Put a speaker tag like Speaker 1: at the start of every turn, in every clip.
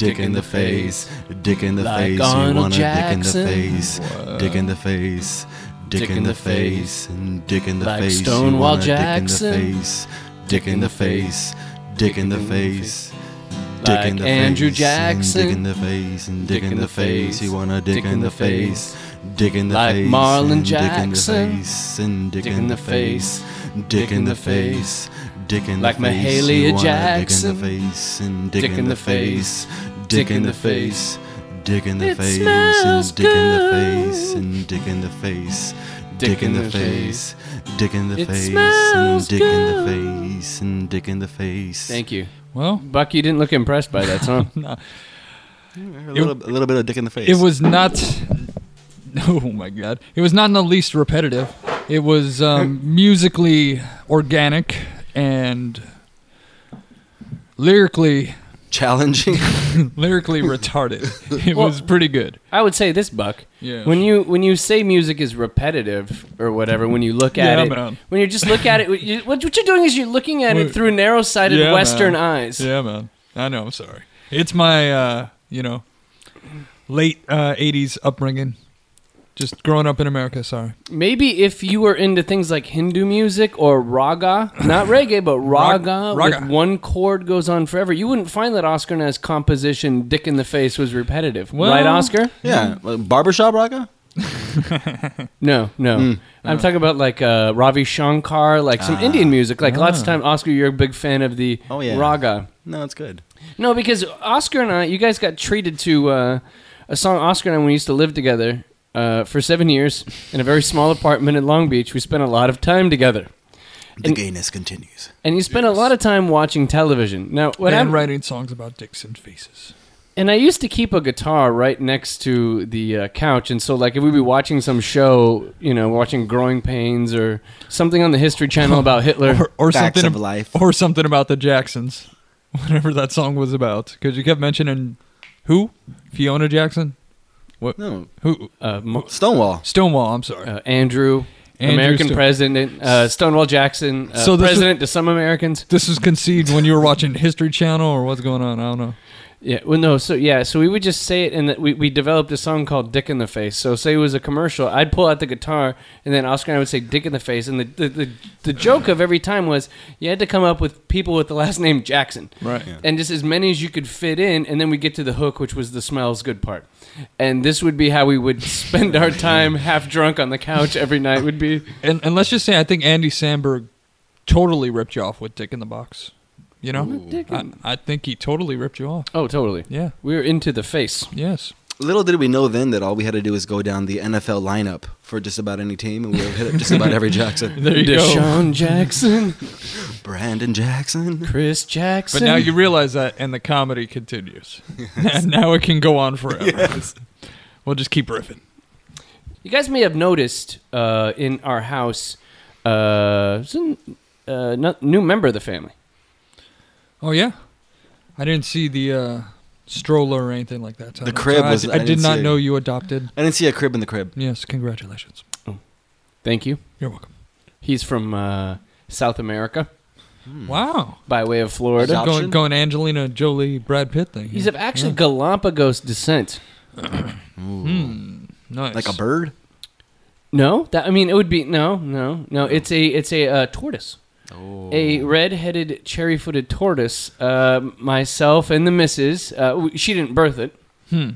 Speaker 1: dick in the face, dick in the
Speaker 2: Like
Speaker 1: face. You
Speaker 2: Arnold
Speaker 1: want a dick in the
Speaker 2: Jackson.
Speaker 1: face, dick in the face, dick in the face, and dick in the
Speaker 2: Like
Speaker 1: face. You
Speaker 2: Stonewall
Speaker 1: want a
Speaker 2: Jackson.
Speaker 1: Dick in the face, dick in the face, dick in the face. Dick in the
Speaker 2: Andrew
Speaker 1: face,
Speaker 2: Jackson.
Speaker 1: dick in the face, and dick, in the face. You want a dick, in the face, dick in the
Speaker 2: Like
Speaker 1: face,
Speaker 2: Marlon
Speaker 1: and dick in the
Speaker 2: Jackson.
Speaker 1: face, and dick, in the face, dick in the face, dick in
Speaker 2: Like
Speaker 1: the face.
Speaker 2: Mahalia
Speaker 1: You want a
Speaker 2: Jackson.
Speaker 1: dick in the face, and dick, in the face, dick in the face, dick in the face, and dick in the face, and dick in the face.
Speaker 2: Dick
Speaker 1: Dick in
Speaker 2: in
Speaker 1: the
Speaker 2: the
Speaker 1: face, dick in the face, and dick in the face, and dick in the face.
Speaker 2: Thank you.
Speaker 3: Well,
Speaker 2: Buck, you didn't look impressed by that song.
Speaker 3: no,
Speaker 1: A little, a little bit of dick in the face.
Speaker 3: it was not. Oh my god! It was not in the least repetitive. It was um, musically organic and lyrically
Speaker 1: challenging.
Speaker 3: lyrically retarded. It
Speaker 2: Well-
Speaker 3: was pretty good.
Speaker 2: I would say this, Buck.
Speaker 3: Yeah.
Speaker 2: When you when you say music is repetitive or whatever, when you look at
Speaker 3: Yeah,
Speaker 2: it,
Speaker 3: man.
Speaker 2: when you just look at it, you, what, what you're doing is you're looking at it through narrow-sighted
Speaker 3: Yeah,
Speaker 2: Western
Speaker 3: man.
Speaker 2: eyes.
Speaker 3: Yeah, man. I know. I'm sorry. It's my, uh, you know, late uh, '80s upbringing. Just growing up in America. Sorry.
Speaker 2: Maybe if you were into things like Hindu music or raga, not reggae, but raga,
Speaker 3: raga.
Speaker 2: with one chord goes on forever, you wouldn't find that Oscar Na's composition "Dick in the Face" was repetitive,
Speaker 3: Well-
Speaker 2: right, Oscar?
Speaker 1: yeah, like barbershop raga.
Speaker 2: No, no.
Speaker 3: Hmm.
Speaker 2: I'm talking about like uh, Ravi Shankar, like some Indian music. Like lots of time, Oscar, you're a big fan of the
Speaker 1: Oh, yeah.
Speaker 2: raga.
Speaker 1: No, it's good.
Speaker 2: No, because Oscar and I, you guys got treated to uh, a song. Oscar and I, when we used to live together uh, for seven years in a very small apartment in Long Beach, we spent a lot of time together.
Speaker 1: The
Speaker 2: And-
Speaker 1: gayness continues.
Speaker 2: And you spent a lot of time watching television. Now, what
Speaker 3: and
Speaker 2: I'm,
Speaker 3: writing songs about dicks and faces.
Speaker 2: and I used to keep a guitar right next to the uh, couch, and so like if we'd be watching some show, you know, watching Growing Pains or something on the History Channel about Hitler.
Speaker 3: Or, or
Speaker 1: Facts
Speaker 3: something
Speaker 1: of life.
Speaker 3: Or something about the Jacksons. Whatever that song was about. Because you kept mentioning who? Fiona Jackson?
Speaker 1: No,
Speaker 3: Who?
Speaker 2: uh, Mo-
Speaker 1: Stonewall.
Speaker 3: Stonewall. I'm sorry.
Speaker 2: uh, Andrew,
Speaker 3: Andrew
Speaker 2: American
Speaker 3: Sto-
Speaker 2: president, uh, Stonewall Jackson, uh,
Speaker 3: So this
Speaker 2: president to some Americans.
Speaker 3: This was conceived when you were watching History Channel, or what's going on? I don't know.
Speaker 2: Yeah, well, no, so yeah, so we would just say it, and that we, we developed a song called "Dick in the Face." So, say it was a commercial, I'd pull out the guitar, and then Oscar and I would say "Dick in the Face," and the the, the, the joke of every time was you had to come up with people with the last name Jackson,
Speaker 3: Right.
Speaker 2: and just as many as you could fit in, and then we get to the hook, which was the smells good part, and this would be how we would spend our time, half drunk on the couch every night. Would be
Speaker 3: And, and let's just say, I think Andy Samberg totally ripped you off with Dick in the Box. You know? I, I think he totally ripped you off.
Speaker 2: oh, totally.
Speaker 3: Yeah.
Speaker 2: We were into the face.
Speaker 3: Yes.
Speaker 1: Little did we know then that all we had to do was go down the NFL lineup for just about any team, and we would hit up just about every Jackson.
Speaker 3: There you go.
Speaker 2: DeSean Jackson,
Speaker 1: Brandon Jackson.
Speaker 2: Chris Jackson.
Speaker 3: But now you realize that, and the comedy continues. and now it can go on forever. We'll just keep riffing.
Speaker 2: You guys may have noticed uh, in our house uh, some uh, new member of the family.
Speaker 3: Oh yeah, I didn't see the uh, stroller or anything like that. so
Speaker 1: The
Speaker 3: I don't-
Speaker 1: crib
Speaker 3: so I,
Speaker 1: was-
Speaker 3: I,
Speaker 1: I
Speaker 3: did
Speaker 1: didn't
Speaker 3: not
Speaker 1: see
Speaker 3: know you adopted.
Speaker 1: I didn't see a crib in the crib.
Speaker 3: Yes, congratulations.
Speaker 2: Thank you.
Speaker 3: You're welcome.
Speaker 2: He's from uh, South America
Speaker 3: Wow,
Speaker 2: by way of Florida.
Speaker 1: Adop-
Speaker 3: going going Angelina Jolie, Brad Pitt thing.
Speaker 2: He's of actually Galapagos descent.
Speaker 3: Hmm, nice.
Speaker 1: Like a bird.
Speaker 2: No, that I mean it would be no, no, no. It's a it's a uh, tortoise,
Speaker 1: Oh.
Speaker 2: a red-headed, cherry-footed tortoise. Uh, myself and the missus. Uh, she didn't birth it.
Speaker 3: Hmm.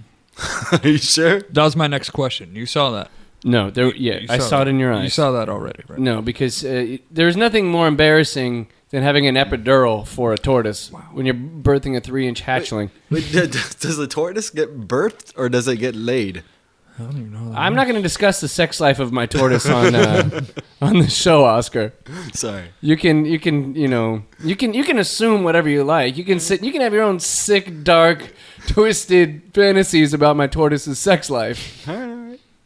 Speaker 1: Are you sure?
Speaker 3: That was my next question. You saw that.
Speaker 2: No, there. Yeah,
Speaker 3: You
Speaker 2: I saw it in your eyes.
Speaker 3: You saw that already, right?
Speaker 2: No, because uh, there's nothing more embarrassing than having an epidural for a tortoise when you're birthing a three-inch hatchling.
Speaker 1: Wait, d- d- does the tortoise get birthed or does it get laid?
Speaker 3: I don't even know that.
Speaker 2: I'm not going to discuss the sex life of my tortoise on uh, on the show, Oscar.
Speaker 1: Sorry.
Speaker 2: You can you can you know you can you can assume whatever you like. You can sit you can have your own sick, dark, twisted fantasies about my tortoise's sex life.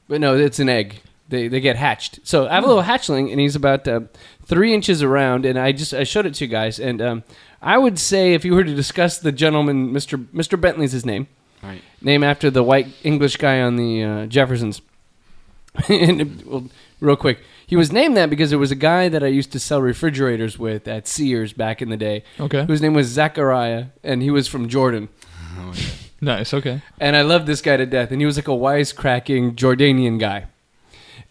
Speaker 2: But no, it's an egg. They they get hatched. So I have a little hatchling, and he's about uh, three inches around. And I just I showed it to you guys, and um, I would say if you were to discuss the gentleman, Mister Mister Bentley's his name,
Speaker 1: Right.
Speaker 2: name after the white English guy on the uh, Jeffersons. and well, real quick, he was named that because there was a guy that I used to sell refrigerators with at Sears back in the day.
Speaker 3: Okay.
Speaker 2: Whose name was Zachariah, and he was from Jordan.
Speaker 3: Nice. Okay.
Speaker 2: And I loved this guy to death. And he was like a wisecracking Jordanian guy.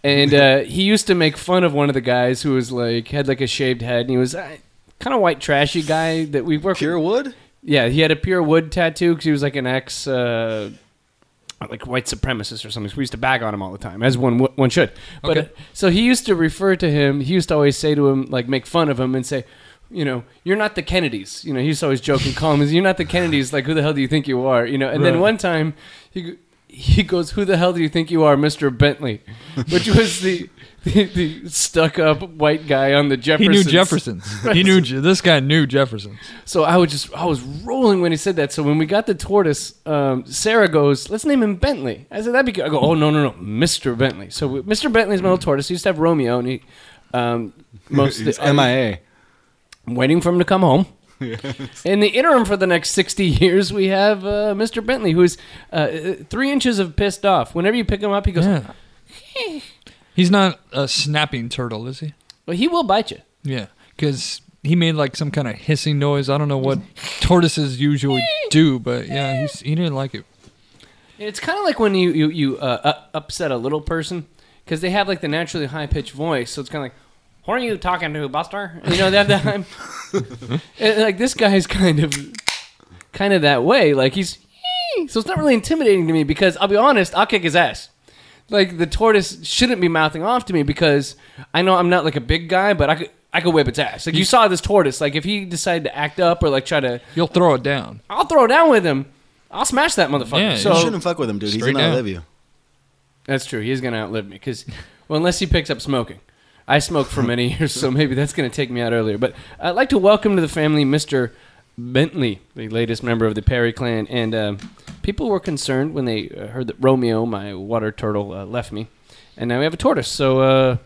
Speaker 2: And uh, he used to make fun of one of the guys who was like had like a shaved head, and he was uh, kind of white trashy guy that we worked.
Speaker 1: Pure wood?
Speaker 2: Yeah, he had a pure wood tattoo because he was like an ex, uh, like white supremacist or something. So we used to bag on him all the time, as one w- one should. But
Speaker 3: Okay.
Speaker 2: uh, so he used to refer to him. He used to always say to him, like, make fun of him and say, you know, you're not the Kennedys. You know, he used to always joke and call him, "You're not the Kennedys." Like, who the hell do you think you are? You know. And then
Speaker 3: Right.
Speaker 2: one time, he he goes, "Who the hell do you think you are, Mister Bentley?" Which was the. The, the stuck-up white guy on the
Speaker 3: He
Speaker 2: Jeffersons.
Speaker 3: knew Jeffersons. He knew this guy knew Jeffersons.
Speaker 2: So I was just I was rolling when he said that. So when we got the tortoise, um, Sarah goes, "Let's name him Bentley." I said that'd be good. I go, "Oh no no no, Mister Bentley." So we- Mr. Bentley's my little tortoise. He used to have Romeo, and he um, most
Speaker 1: It's
Speaker 2: the,
Speaker 1: MIA.
Speaker 2: I'm waiting for him to come home. In the interim, for the next sixty years, we have uh, Mr. Bentley, who's uh, three inches of pissed off. Whenever you pick him up, he goes,
Speaker 3: Yeah. He's not a snapping turtle, is he?
Speaker 2: "Well, he will bite you."
Speaker 3: Yeah, because he made like some kind of hissing noise. I don't know what tortoises usually do, but yeah, he's, he didn't like it.
Speaker 2: It's kind of like when you you, you uh, uh, upset a little person because they have like the naturally high pitched voice, so it's kind of like, "Who are you talking to, Buster?" You know, they have that. time. And, uh, like this guy's kind of kind of that way. Like he's so it's not really intimidating to me because I'll be honest, I'll kick his ass. Like the tortoise shouldn't be mouthing off to me because I know I'm not like a big guy, but I could I could whip its ass. Like you saw this tortoise. Like if he decided to act up or like try to,
Speaker 3: You'll throw it down.
Speaker 2: I'll throw it down with him. I'll smash that motherfucker.
Speaker 3: Yeah,
Speaker 2: so
Speaker 1: you shouldn't fuck with him, dude. He's
Speaker 3: Straight
Speaker 1: gonna
Speaker 3: down.
Speaker 1: outlive you.
Speaker 2: That's true. He is going to outlive me because, well, unless he picks up smoking. I smoked for many years, so maybe that's going to take me out earlier. But I'd like to welcome to the family Mr. Bentley, the latest member of the Perry clan. And um, people were concerned when they uh, heard that Romeo, my water turtle, uh, left me. And now we have a tortoise. So uh,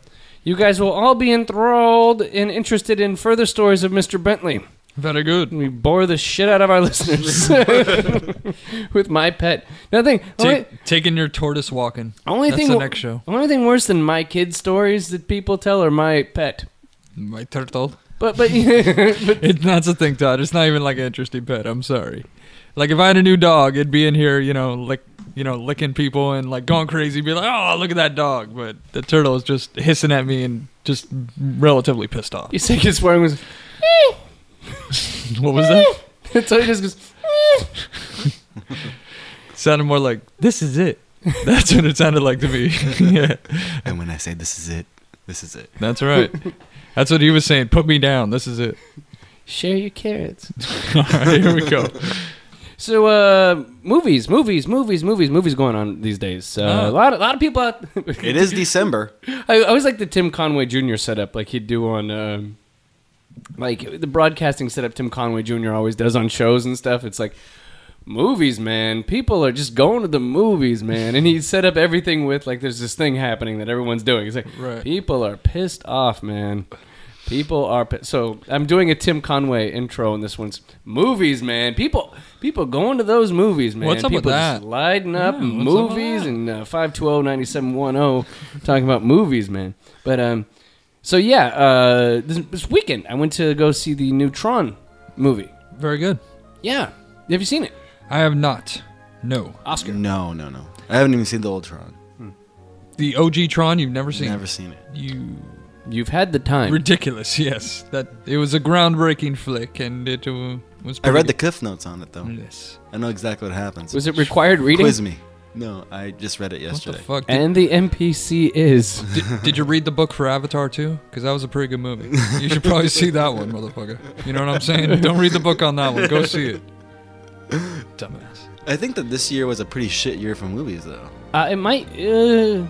Speaker 2: you guys will all be enthralled and interested in further stories of Mr. Bentley.
Speaker 3: Very good.
Speaker 2: We bore the shit out of our listeners with my pet. Nothing.
Speaker 3: Take, taking your tortoise walking.
Speaker 2: Only
Speaker 3: That's
Speaker 2: thing
Speaker 3: the next show.
Speaker 2: Only thing worse than my kid stories that people tell are my pet.
Speaker 3: My turtle.
Speaker 2: But but, but
Speaker 3: It, that's the thing, Todd. It's not even like an interesting pet. I'm sorry. Like if I had a new dog, it'd be in here, you know, lick, you know, licking people and like going crazy. Be like, oh, look at that dog. But the turtle is just hissing at me and just relatively pissed off.
Speaker 2: you say his swearing was. Eh.
Speaker 3: What was that?
Speaker 2: so he just goes.
Speaker 3: sounded more like this is it. That's what it sounded like to me. yeah,
Speaker 1: And when I say this is it, this is it.
Speaker 3: that's right. That's what he was saying. Put me down. This is it.
Speaker 2: Share your carrots.
Speaker 3: All right, here we go.
Speaker 2: So uh, movies, movies, movies, movies, movies going on these days. Uh,
Speaker 3: Ah.
Speaker 2: a lot, a lot of people. Out,
Speaker 1: It is December.
Speaker 2: I, I always like the Tim Conway Jr. setup, like he'd do on, um, like the broadcasting setup. Tim Conway Jr. always does on shows and stuff. It's like movies, man. People are just going to the movies, man. And he set up everything with like there's this thing happening that everyone's doing. It's like
Speaker 3: Right.
Speaker 2: people are pissed off, man. People are pi- so. I'm doing a Tim Conway intro, and this one's movies, man. People, people going to those movies, man.
Speaker 3: What's up with
Speaker 2: people
Speaker 3: that?
Speaker 2: Just lighting up
Speaker 3: Yeah, what's up with
Speaker 2: movies
Speaker 3: that?
Speaker 2: and uh, 520-9710 talking about movies, man. But um, so yeah, uh, this, this weekend I went to go see the new Tron movie.
Speaker 3: Very good.
Speaker 2: Yeah, have you seen it,
Speaker 3: I have not. No.
Speaker 2: Oscar?
Speaker 1: No, no, no. I haven't even seen the Ultron.
Speaker 3: The OG Tron you've never seen.
Speaker 1: Never seen it.
Speaker 3: You
Speaker 2: You've had the time.
Speaker 3: ridiculous. Yes, that it was a groundbreaking flick, and it uh, was.
Speaker 1: I read the
Speaker 3: pretty
Speaker 1: cliff notes on it though.
Speaker 3: Yes.
Speaker 1: I know exactly what happens.
Speaker 2: Was it required reading?
Speaker 1: Quiz me. No, I just read it yesterday.
Speaker 3: What the
Speaker 1: yesterday.
Speaker 3: fuck? Did,
Speaker 2: And the NPC is.
Speaker 3: did, did you read the book for Avatar too? Because that was a pretty good movie. You should probably see that one, motherfucker. You know what I'm saying? Don't read the book on that one. Go see it. Dumbass.
Speaker 1: I think that this year was a pretty shit year for movies though.
Speaker 2: Uh, it might. Uh,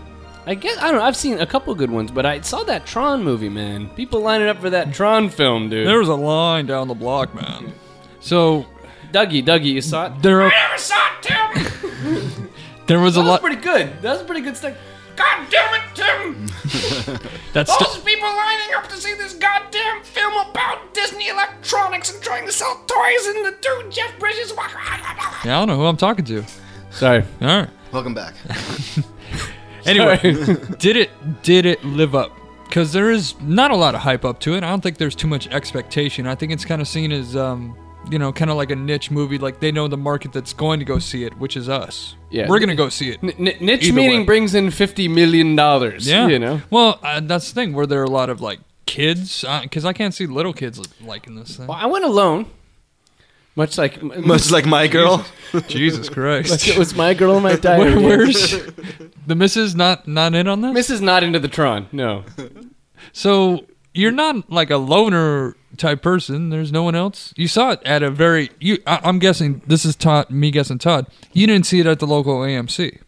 Speaker 2: I guess I don't know. I've seen a couple good ones, but I saw that Tron movie, man. People lining up for that Tron film, dude.
Speaker 3: There was a line down the block, man. So
Speaker 2: Dougie, Dougie, you saw it?
Speaker 3: there,
Speaker 2: never saw it, Tim.
Speaker 3: there was a
Speaker 2: That was
Speaker 3: lot.
Speaker 2: pretty good. That was pretty good stuff. God damn it, Tim!
Speaker 3: That's
Speaker 2: Those people lining up to see this goddamn film about Disney Electronics and trying to sell toys and the dude Jeff Bridges.
Speaker 3: yeah, I don't know who I'm talking to.
Speaker 2: Sorry.
Speaker 3: All right.
Speaker 1: Welcome back.
Speaker 3: Anyway, did it did it live up? Because there is not a lot of hype up to it. I don't think there's too much expectation. I think it's kind of seen as, um, you know, kind of like a niche movie. Like they know the market that's going to go see it, which is us.
Speaker 2: Yeah.
Speaker 3: we're gonna go see it.
Speaker 2: N- n- niche
Speaker 3: Either
Speaker 2: meaning
Speaker 3: way.
Speaker 2: brings in fifty million dollars.
Speaker 3: Yeah,
Speaker 2: you know.
Speaker 3: Well, uh, that's the thing. Where there are a lot of like kids, because I can't see little kids liking this thing.
Speaker 2: Well, I went alone, much like
Speaker 1: Much like my girl.
Speaker 3: Jesus Christ.
Speaker 2: like it was my girl in my diary.
Speaker 3: Where, where's the missus not not in on this?
Speaker 2: Mrs. Not into the Tron? No.
Speaker 3: So you're not like a loner type person. There's no one else. You saw it at a very. You, I, I'm guessing this is Todd. Me guessing Todd. You didn't see it at the local AMC.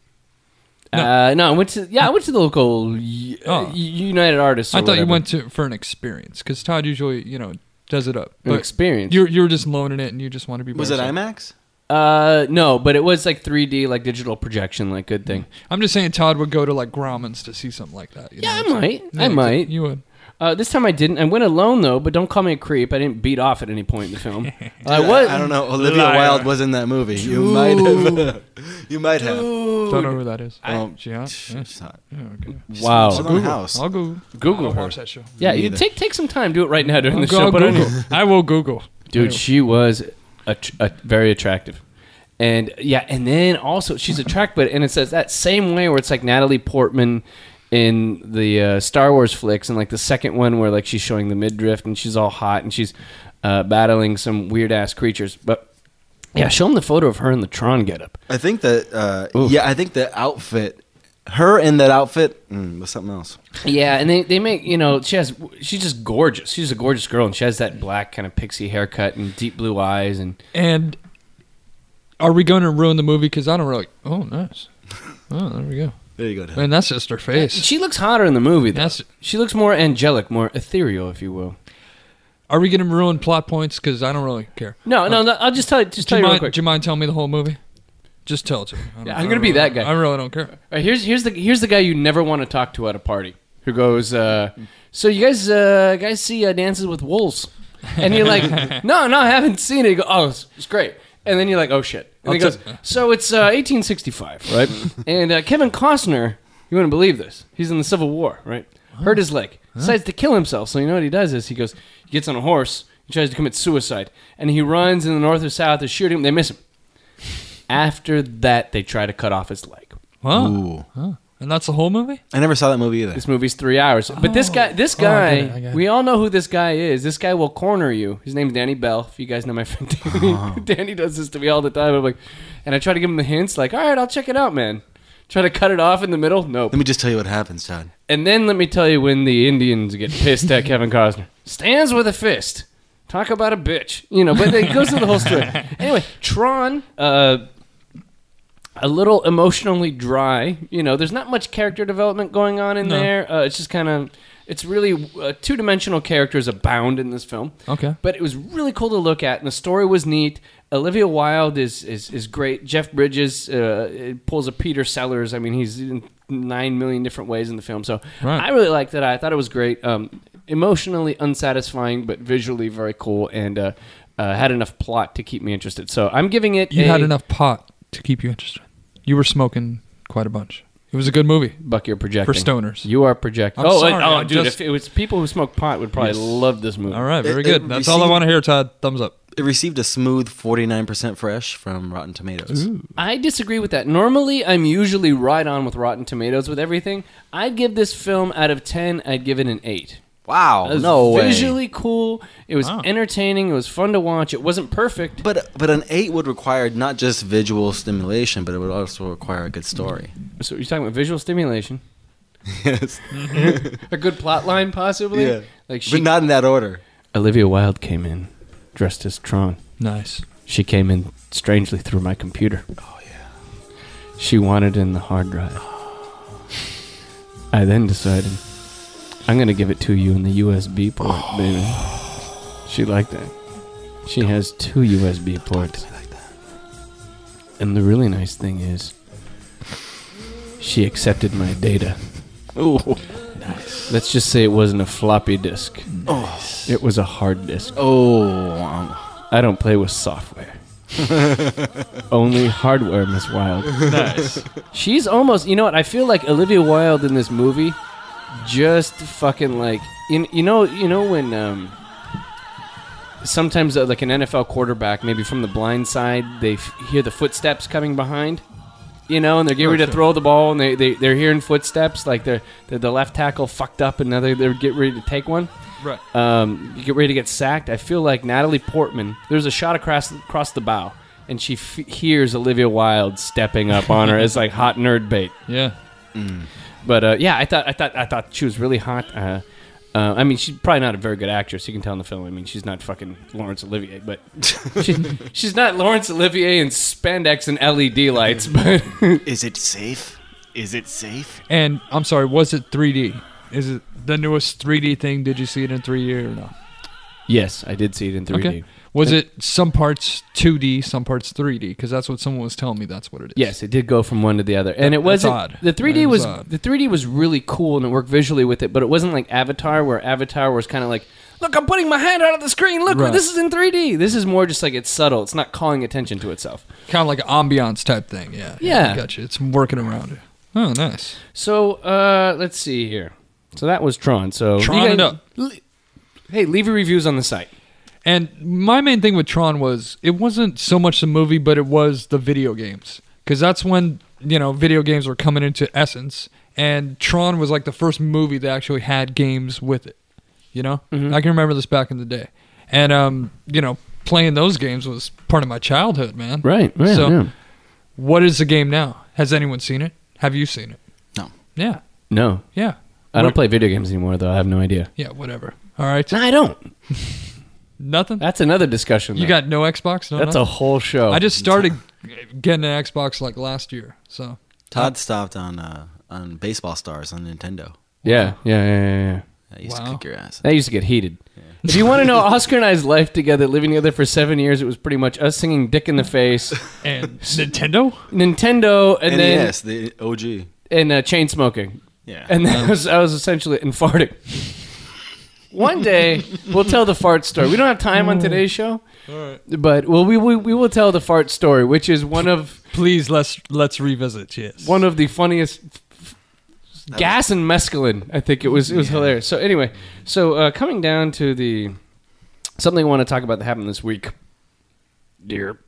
Speaker 3: No.
Speaker 2: Uh, no, I went to yeah, I went to the local y- uh,
Speaker 3: Oh.
Speaker 2: United Artists. Or
Speaker 3: I thought you went to for an experience because Todd usually you know does it up.
Speaker 2: an
Speaker 3: But
Speaker 2: experience.
Speaker 3: you're you're just loaning it and you just want to be.
Speaker 1: Was it
Speaker 3: yourself.
Speaker 1: IMAX?
Speaker 2: Uh, no, but it was like 3D, like digital projection, like good thing.
Speaker 3: I'm just saying Todd would go to like Grauman's to see something like that. you
Speaker 2: Yeah,
Speaker 3: know
Speaker 2: I
Speaker 3: what I'm saying?
Speaker 2: might.
Speaker 3: Yeah,
Speaker 2: I might.
Speaker 3: You would.
Speaker 2: Uh, this time I didn't. I went alone though, but don't call me a creep. I didn't beat off at any point in the film. I was.
Speaker 1: I don't know. Olivia
Speaker 3: Liar.
Speaker 1: Wilde was in that movie. You might have. you might have.
Speaker 3: Don't know who that is.
Speaker 1: Um,
Speaker 3: She hot?
Speaker 1: Shh,
Speaker 3: Yeah.
Speaker 1: it's not.
Speaker 3: Yeah, okay.
Speaker 2: Wow.
Speaker 1: She's on the house.
Speaker 3: I'll Google.
Speaker 2: Google
Speaker 3: I don't
Speaker 2: her.
Speaker 3: watch that show.
Speaker 2: Yeah,
Speaker 1: Me
Speaker 2: you
Speaker 1: either.
Speaker 2: take take some time. Do it right now during
Speaker 3: I'll
Speaker 2: the
Speaker 3: go-
Speaker 2: show.
Speaker 3: I'll
Speaker 2: Put it on
Speaker 3: Google.
Speaker 2: your-
Speaker 3: I will Google.
Speaker 2: Dude, she was a, a very attractive. And yeah, and then also she's attractive, but and it says that same way where it's like Natalie Portman in the uh, Star Wars flicks, and like the second one where like she's showing the midriff and she's all hot and she's uh, battling some weird ass creatures. But yeah, show them the photo of her in the Tron getup.
Speaker 1: I think that. Uh,
Speaker 2: Oof.
Speaker 1: yeah, I think the outfit. Her in that outfit mm, was something else.
Speaker 2: Yeah, and they, they make you know she has she's just gorgeous. She's a gorgeous girl, and she has that black kind of pixie haircut and deep blue eyes, and
Speaker 3: And are we going to ruin the movie? Because I don't really. Oh, nice. Oh, there we go.
Speaker 1: There you go. Dan.
Speaker 3: Man, that's just her face.
Speaker 2: she looks hotter in the movie. Though.
Speaker 3: That's.
Speaker 2: She looks more angelic, more ethereal, if you will.
Speaker 3: Are we going to ruin plot points? Because I don't really care.
Speaker 2: No, no, no I'll just tell you. Just
Speaker 3: Do
Speaker 2: tell
Speaker 3: you,
Speaker 2: you real
Speaker 3: mind,
Speaker 2: quick.
Speaker 3: do you mind telling me the whole movie? Just tell it to me. I don't-
Speaker 2: Yeah,
Speaker 3: I
Speaker 2: I'm
Speaker 3: don't
Speaker 2: gonna be
Speaker 3: really-
Speaker 2: that guy.
Speaker 3: I really don't care.
Speaker 2: All right, here's here's the here's the guy you never want to talk to at a party. Who goes? Uh, so you guys uh, guys see uh, Dances with Wolves? And you're like, no, no, I haven't seen it. You go, oh, it's, it's great. And then you're like, oh shit. And he goes, so it's uh, 1865, right? and uh, Kevin Costner, you wouldn't believe this. He's in the Civil War, right? Hurt his leg. Decides to kill himself. So you know what he does is he goes, he gets on a horse. He tries to commit suicide, and he runs in the north or south to shoot him. They miss him. After that, they try to cut off his leg.
Speaker 3: Wow.
Speaker 1: Ooh.
Speaker 3: Huh. And that's the whole movie?
Speaker 1: I never saw that movie either.
Speaker 2: This movie's three hours. But this guy, this
Speaker 3: Oh, I
Speaker 2: guy,
Speaker 3: get it, I get it.
Speaker 2: we all know who this guy is. This guy will corner you. His name's Danny Bell. If you guys know my friend Danny, Danny does this to me all the time. I'm like, and I try to give him the hints, like, all right, I'll check it out, man. Try to cut it off in the middle. Nope.
Speaker 1: Let me just tell you what happens, Todd.
Speaker 2: And then let me tell you when the Indians get pissed at Kevin Costner. Stands with a fist. Talk about a bitch. You know, but it goes through the whole story. Anyway, Tron, uh, a little emotionally dry. You know, there's not much character development going on in
Speaker 3: No.
Speaker 2: there. Uh, it's just kind of, it's really uh, two dimensional characters abound in this film.
Speaker 3: Okay.
Speaker 2: But it was really cool to look at, and the story was neat. Olivia Wilde is is, is great. Jeff Bridges uh, pulls a Peter Sellers. I mean, he's in nine million different ways in the film. So
Speaker 3: Right.
Speaker 2: I really liked it. I thought it was great. Um, emotionally unsatisfying, but visually very cool, and uh, uh, had enough plot to keep me interested. So I'm giving it.
Speaker 3: You
Speaker 2: a,
Speaker 3: had enough pot to keep you interested. You were smoking quite a bunch. It was a good movie
Speaker 2: Buck, you're projecting
Speaker 3: for stoners.
Speaker 2: You are projecting.
Speaker 3: I'm
Speaker 2: oh,
Speaker 3: sorry,
Speaker 2: and- oh,
Speaker 3: I'm
Speaker 2: dude!
Speaker 3: just-
Speaker 2: if it was people who smoke pot, would probably
Speaker 3: Yes.
Speaker 2: love this movie.
Speaker 3: All right, very
Speaker 1: It-
Speaker 3: good.
Speaker 1: it
Speaker 3: That's all I
Speaker 1: received-
Speaker 3: want to hear, Todd. Thumbs up.
Speaker 1: It received a smooth 49% fresh from Rotten Tomatoes.
Speaker 2: I disagree with that. Normally, I'm usually right on with Rotten Tomatoes with everything. I'd give this film out of ten. I'd give it an eight.
Speaker 1: Wow,
Speaker 2: It was
Speaker 1: no way.
Speaker 2: visually cool. It was
Speaker 3: Wow.
Speaker 2: entertaining. It was fun to watch. It wasn't perfect.
Speaker 1: But but an eight would require not just visual stimulation, but it would also require a good story.
Speaker 2: So you're talking about visual stimulation,
Speaker 1: yes,
Speaker 2: a good plot line, possibly.
Speaker 1: yeah,
Speaker 2: Like she,
Speaker 1: but not in that order.
Speaker 2: Olivia Wilde came in dressed as Tron.
Speaker 3: Nice.
Speaker 2: She came in strangely through my computer.
Speaker 1: Oh yeah.
Speaker 2: She wanted in the hard drive. I then decided I'm gonna give it to you in the USB port, baby. She liked that. She has two USB ports.
Speaker 1: like that.
Speaker 2: And the really nice thing is, she accepted my data.
Speaker 1: Ooh,
Speaker 2: Let's just say it wasn't a floppy disk.
Speaker 1: oh,
Speaker 2: It was a hard disk.
Speaker 1: oh.
Speaker 2: I don't play with software. Only hardware, Miss Wilde.
Speaker 3: Nice.
Speaker 2: She's almost. You know what? I feel like Olivia Wilde in this movie, just fucking like you, you know you know when um, sometimes uh, like an NFL quarterback maybe from the blind side they f- hear the footsteps coming behind. You know, and they're getting ready to throw the ball, and they, they, they're hearing footsteps, like they're, they're the left tackle fucked up, and now they're, they're getting ready to take one.
Speaker 3: right.
Speaker 2: um, you get ready to get sacked. I feel like Natalie Portman. There's a shot across across the bow, and she f- hears Olivia Wilde stepping up on her as like hot nerd bait.
Speaker 3: Yeah.
Speaker 2: But uh, yeah, I thought I thought I thought she was really hot. Uh, uh, I mean, she's probably not a very good actress. You can tell in the film. I mean, she's not fucking Laurence Olivier, but she, she's not Laurence Olivier in spandex and LED lights. But
Speaker 1: Is it safe? Is it safe?
Speaker 3: And I'm sorry, was it 3D? Is it the newest 3D thing? Did you see it in 3D or no?
Speaker 2: yes, I did see it in 3D.
Speaker 3: Okay. Was it some parts 2D, some parts 3D? Because that's what someone was telling me. That's what it is.
Speaker 2: Yes, it did go from one to the other, and it wasn't.
Speaker 3: odd.
Speaker 2: The 3D
Speaker 3: That is
Speaker 2: was
Speaker 3: odd.
Speaker 2: the 3D was really cool and it worked visually with it, but it wasn't like Avatar, where Avatar was kind of like, "Look, I'm putting my hand out of the screen. Look,
Speaker 3: Right.
Speaker 2: this is in 3D." This is more just like it's subtle. It's not calling attention to itself.
Speaker 3: Kind of like an ambiance type thing. Yeah.
Speaker 2: Yeah.
Speaker 3: Gotcha. It's working around it. Oh, nice.
Speaker 2: So uh, let's see here. So that was Tron. So
Speaker 3: Tron it up.
Speaker 2: hey, leave your reviews on the site.
Speaker 3: And my main thing with Tron was it wasn't so much the movie, but it was the video games. Because that's when, you know, video games were coming into essence. And Tron was like the first movie that actually had games with it. You know?
Speaker 2: Mhm.
Speaker 3: I can remember this back in the day. And, um, you know, playing those games was part of my childhood, man.
Speaker 2: Right.
Speaker 3: yeah, So- yeah. What is the game now? Has anyone seen it? Have you seen it?
Speaker 1: No.
Speaker 3: Yeah.
Speaker 2: No,
Speaker 3: Yeah.
Speaker 2: I don't
Speaker 3: What-
Speaker 2: play video games anymore, though. I have no idea.
Speaker 3: Yeah, whatever. All right.
Speaker 2: No, I don't.
Speaker 3: Nothing?
Speaker 2: That's another discussion.
Speaker 3: You
Speaker 2: though.
Speaker 3: got no Xbox? No
Speaker 2: That's
Speaker 3: nothing?
Speaker 2: a whole show.
Speaker 3: I just started getting an Xbox like last year. So
Speaker 1: Todd stopped on uh, on Baseball Stars on Nintendo.
Speaker 2: yeah, yeah, yeah, yeah. yeah.
Speaker 1: I used
Speaker 3: Wow.
Speaker 1: to kick your ass.
Speaker 2: That used to get heated. If you want to know Oscar and I's life together, living together for seven years, it was pretty much us singing "Dick in the Face,"
Speaker 3: and Nintendo?
Speaker 2: Nintendo, and
Speaker 1: NES, the OG.
Speaker 2: and uh, chain smoking,
Speaker 1: Yeah.
Speaker 2: and that was I was essentially and farting. One day we'll tell the fart story. We don't have time on today's show, but well, we, we we will tell the fart story, which is one of
Speaker 3: Please let's let's revisit. Yes.
Speaker 2: one of the funniest. Gas and mescaline. I think it was it was hilarious. So anyway, so uh, coming down to the something I want to talk about that happened this week, dear,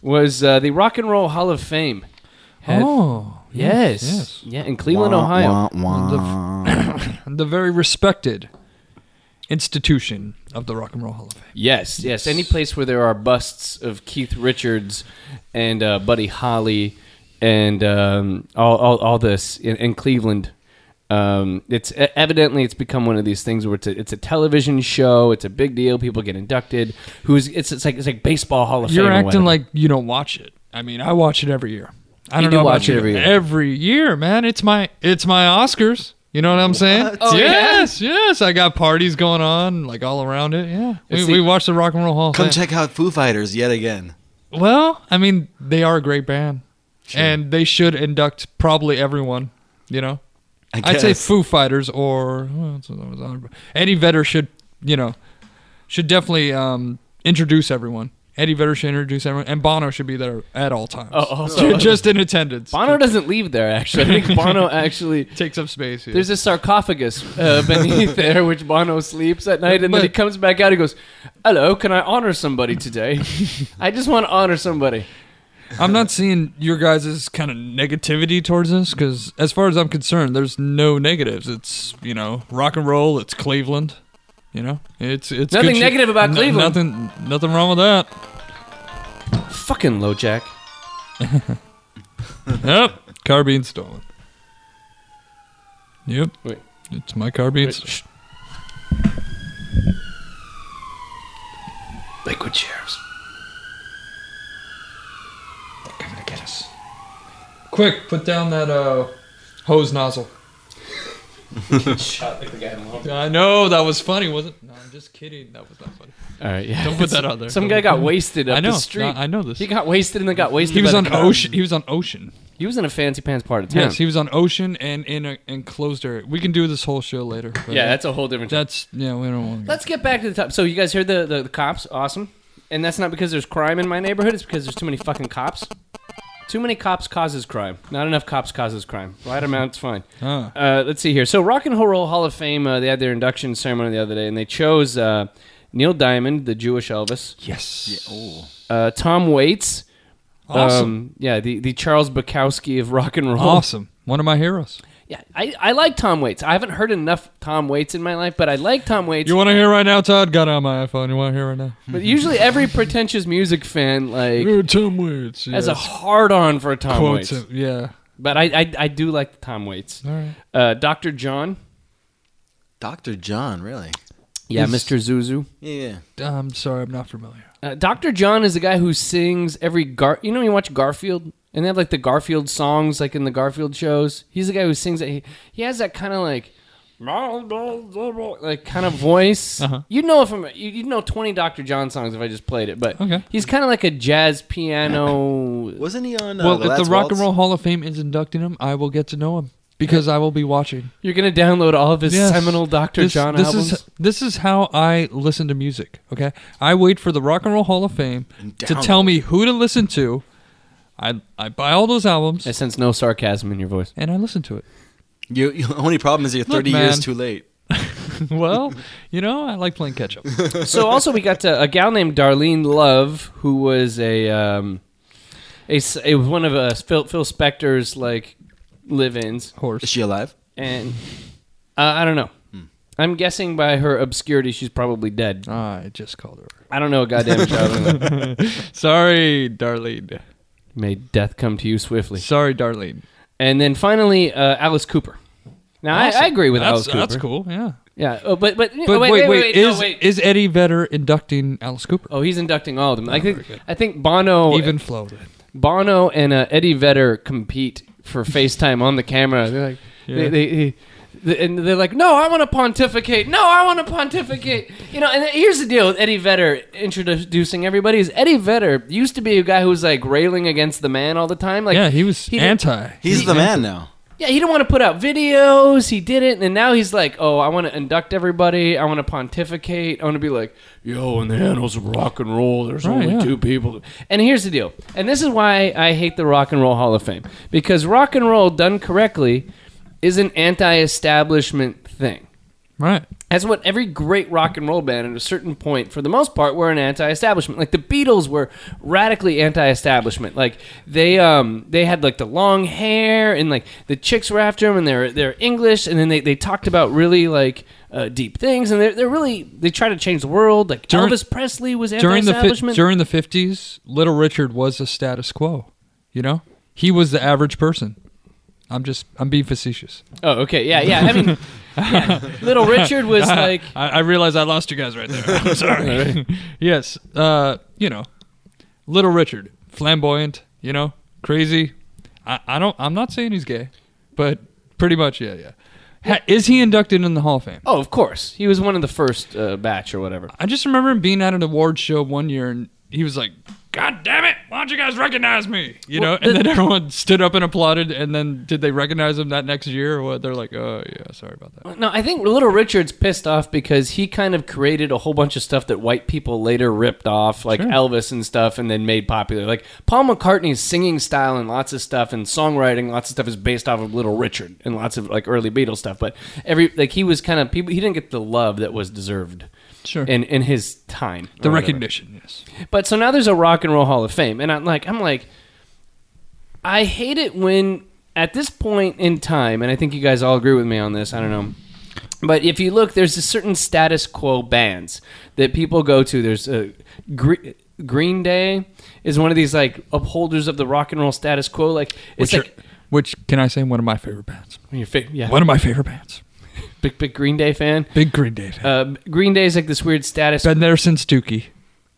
Speaker 2: was uh, the Rock and Roll Hall of Fame. Had-
Speaker 3: Oh
Speaker 2: yes,
Speaker 3: yes.
Speaker 2: yeah, in Cleveland, Ohio.
Speaker 3: the very respected institution of the Rock and Roll Hall of Fame.
Speaker 2: Yes, yes. Any place where there are busts of Keith Richards and uh, Buddy Holly and um, all, all, all this in, in Cleveland. Um, it's evidently it's become one of these things where it's a, it's a television show. It's a big deal. People get inducted. Who's it's it's like it's like baseball Hall of Fame.
Speaker 3: You're acting like you don't watch it. I mean, I watch it every year. I
Speaker 2: You
Speaker 3: don't
Speaker 2: do
Speaker 3: know about
Speaker 2: watch it every year.
Speaker 3: Every year, man. It's my it's my Oscars. You know what I'm saying?
Speaker 2: Oh, yeah?
Speaker 3: yes, yes. I got parties going on like all around it. Yeah, we,
Speaker 2: See-
Speaker 3: we watch the Rock and Roll Hall.
Speaker 1: Come check out Foo Fighters yet again.
Speaker 3: Well, I mean, they are a great band, and they should induct probably everyone. You know,
Speaker 1: I
Speaker 3: I'd say. Foo Fighters or well, that's what I was on- Eddie Vedder should, you know, should definitely um, introduce everyone. Eddie Vedder should introduce everyone, and Bono should be there at all times.
Speaker 2: Oh, also-
Speaker 3: just in attendance.
Speaker 2: Bono doesn't leave there. Actually, I think Bono actually.
Speaker 3: takes up space. Here.
Speaker 2: There's a sarcophagus uh, beneath there, which Bono sleeps at night, and then he
Speaker 3: But-
Speaker 2: comes back out. He goes, "Hello, can I honor somebody today? I just want to honor somebody."
Speaker 3: I'm not seeing your guys' kind of negativity towards this because, as far as I'm concerned, there's no negatives. It's you know rock and roll. It's Cleveland. You know, it's it's
Speaker 2: Nothing
Speaker 3: good shit.
Speaker 2: negative about
Speaker 3: No-
Speaker 2: Cleveland.
Speaker 3: nothing, nothing wrong with that.
Speaker 2: Fucking low jack.
Speaker 3: Yep, car being stolen. Yep,
Speaker 2: Wait.
Speaker 3: it's my car being.
Speaker 2: Wait,
Speaker 3: st-
Speaker 2: shh. Liquid sheriffs.
Speaker 3: They're coming to get us. Quick, put down that uh, hose nozzle.
Speaker 2: Shot like the guy in the
Speaker 3: I know that was funny, wasn't? No, I'm just kidding. That was not funny.
Speaker 2: All right, yeah.
Speaker 3: Don't put that out there.
Speaker 2: Some guy got wasted up
Speaker 3: I know.
Speaker 2: the street.
Speaker 3: no, I know this.
Speaker 2: he got wasted and then got wasted.
Speaker 3: He was
Speaker 2: by
Speaker 3: on
Speaker 2: the car.
Speaker 3: ocean. He was on ocean.
Speaker 2: He was in a fancy pants part of town.
Speaker 3: Yes, he was on ocean and in an enclosed area. We can do this whole show later. but
Speaker 2: yeah, that's a whole different.
Speaker 3: that's yeah. We don't want.
Speaker 2: Let's get back to the top. So you guys heard the, the, the cops, awesome, and that's not because there's crime in my neighborhood. It's because there's too many fucking cops. Too many cops causes crime. Not enough cops causes crime. Right amount's fine.
Speaker 3: Huh.
Speaker 2: Uh, let's see here. So, Rock and Roll Hall of Fame. Uh, they had their induction ceremony the other day, and they chose uh, Neil Diamond, the Jewish Elvis,
Speaker 3: Yes.
Speaker 1: Oh.
Speaker 2: uh, Tom Waits.
Speaker 3: Awesome.
Speaker 2: Um, yeah, the, the Charles Bukowski of rock and roll.
Speaker 3: awesome. One of my heroes.
Speaker 2: Yeah, I, I like Tom Waits. I haven't heard enough Tom Waits in my life, but I like Tom Waits.
Speaker 3: You want to hear right now, Todd? Got it on my iPhone. You want to hear right now?
Speaker 2: but usually every pretentious music fan like
Speaker 3: Ooh, Tom Waits.
Speaker 2: has a hard on for Tom
Speaker 3: Quotes
Speaker 2: Waits.
Speaker 3: him. Yeah.
Speaker 2: But I, I I do like Tom Waits.
Speaker 3: All right.
Speaker 2: Uh, Dr. John.
Speaker 1: Dr. John, really?
Speaker 2: Yeah,
Speaker 3: Is-
Speaker 2: Mr. Zuzu.
Speaker 1: Yeah, yeah.
Speaker 3: I'm sorry, I'm not familiar.
Speaker 2: Uh, Dr. John is the guy who sings every Gar. You know, you watch Garfield, and they have like the Garfield songs, like in the Garfield shows. He's the guy who sings it. He, he has that kind of like, like kind of voice.
Speaker 3: Uh-huh.
Speaker 2: You'd know if I'm, you- you'd know twenty Dr. John songs if I just played it. But
Speaker 3: Okay.
Speaker 2: he's kind of like a jazz piano.
Speaker 1: Wasn't he on? Uh,
Speaker 3: well,
Speaker 1: the
Speaker 3: if
Speaker 1: Last
Speaker 3: the Rock and
Speaker 1: Waltz?
Speaker 3: Roll Hall of Fame is inducting him, I will get to know him because I will be watching.
Speaker 2: You're gonna download all of his
Speaker 3: Yes.
Speaker 2: seminal Dr.
Speaker 3: This,
Speaker 2: John
Speaker 3: this
Speaker 2: albums.
Speaker 3: is this is how I listen to music. Okay, I wait for the Rock and Roll Hall of Fame to tell me who to listen to. I I buy all those albums
Speaker 2: I sense no sarcasm in your voice.
Speaker 3: and I listen to it.
Speaker 1: You, your only problem is you're
Speaker 3: Look,
Speaker 1: 30 years
Speaker 3: man.
Speaker 1: too late.
Speaker 3: well, you know, I like playing catch up.
Speaker 2: so also we got uh, a gal named Darlene Love who was a um, a, s- it was one of uh, Phil, Phil Spector's like live-ins, Horse.
Speaker 1: Is
Speaker 3: Horse.
Speaker 1: she alive?
Speaker 2: and uh, I don't know.
Speaker 3: Hmm.
Speaker 2: I'm guessing by her obscurity, she's probably dead.
Speaker 3: I just called her.
Speaker 2: I don't know a goddamn Darlene. Love.
Speaker 3: Sorry, Darlene.
Speaker 2: May death come to you swiftly.
Speaker 3: Sorry, Darlene.
Speaker 2: And then finally, uh, Alice Cooper. Now I, I agree with
Speaker 3: that's,
Speaker 2: Alice Cooper.
Speaker 3: That's cool. Yeah.
Speaker 2: Yeah, oh, but but,
Speaker 3: But
Speaker 2: wait, wait, wait,
Speaker 3: is
Speaker 2: wait.
Speaker 3: is Eddie Vedder inducting Alice Cooper?
Speaker 2: Oh, he's inducting all of them. I
Speaker 3: very
Speaker 2: think
Speaker 3: good.
Speaker 2: I think Bono
Speaker 3: Even flow.
Speaker 2: Bono and uh, Eddie Vedder compete for FaceTime on the camera. They're like, they, they, they, and they're like, no, I want to pontificate. No, I want to pontificate. You know, and here's the deal with Eddie Vedder introducing everybody is Eddie Vedder used to be a guy who was like railing against the man all the time. Like,
Speaker 3: yeah, he was
Speaker 2: he
Speaker 3: anti.
Speaker 1: He's
Speaker 2: He-
Speaker 1: the man now.
Speaker 2: yeah, he didn't want to put out videos. He didn't, and now he's like, "Oh, I want to induct everybody. I want to pontificate. I want to be like, yo, in the annals of rock and roll, there's
Speaker 3: Right,
Speaker 2: only
Speaker 3: yeah.
Speaker 2: two people." And here's the deal, and this is why I hate the Rock and Roll Hall of Fame because rock and roll done correctly is an anti-establishment thing.
Speaker 3: Right.
Speaker 2: That's what every great rock and roll band at a certain point, for the most part, were an anti-establishment. Like the Beatles were radically anti-establishment. Like they um they had like the long hair and like the chicks were after them and they're they're English and then they, they talked about really like uh, deep things and they're, they're really they try to change the world. Like
Speaker 3: During-
Speaker 2: Elvis Presley was anti-establishment
Speaker 3: During the fi- during the fifties, Little Richard was a status quo. You know, he was the average person. I'm just I'm being facetious.
Speaker 2: oh, okay, yeah, yeah. I mean, yeah. Little Richard was like
Speaker 3: I, I realize I lost you guys right there. I'm sorry. yes, uh, you know, Little Richard, flamboyant. You know, crazy. I, I don't. I'm not saying he's gay, but pretty much, yeah, yeah. Ha, is he inducted in the Hall of Fame?
Speaker 2: Oh, of course. He was one of the first uh, batch or whatever.
Speaker 3: I just remember him being at an award show one year, and he was like, "God damn it! Why don't you guys recognize me?" You
Speaker 2: Well,
Speaker 3: know, and
Speaker 2: the-
Speaker 3: then everyone stood up and applauded. And then did they recognize him that next year, or what? They're like, "Oh yeah, sorry about that."
Speaker 2: No, I think Little Richard's pissed off because he kind of created a whole bunch of stuff that white people later ripped off, like
Speaker 3: Sure.
Speaker 2: Elvis and stuff, and then made popular. Like Paul McCartney's singing style and lots of stuff, and songwriting, lots of stuff is based off of Little Richard and lots of like early Beatles stuff. But every like he was kind of people, he didn't get the love that was deserved
Speaker 3: Sure.
Speaker 2: in in his time.
Speaker 3: the
Speaker 2: or whatever.
Speaker 3: recognition, yes.
Speaker 2: But so now there's a Rock and Roll Hall of Fame, and I'm like, I'm like, I hate it when at this point in time, and I think you guys all agree with me on this. I don't know, but if you look, there's a certain status quo bands that people go to. There's a Gre- Green Day is one of these like upholders of the rock and roll status quo. Like it's
Speaker 3: Which, are,
Speaker 2: like
Speaker 3: which can I say one of my favorite bands?
Speaker 2: your fa- yeah,
Speaker 3: One of my favorite bands.
Speaker 2: Big big Green Day fan.
Speaker 3: Big Green Day fan.
Speaker 2: Uh, Green Day is like this weird status.
Speaker 3: Been there since Dookie.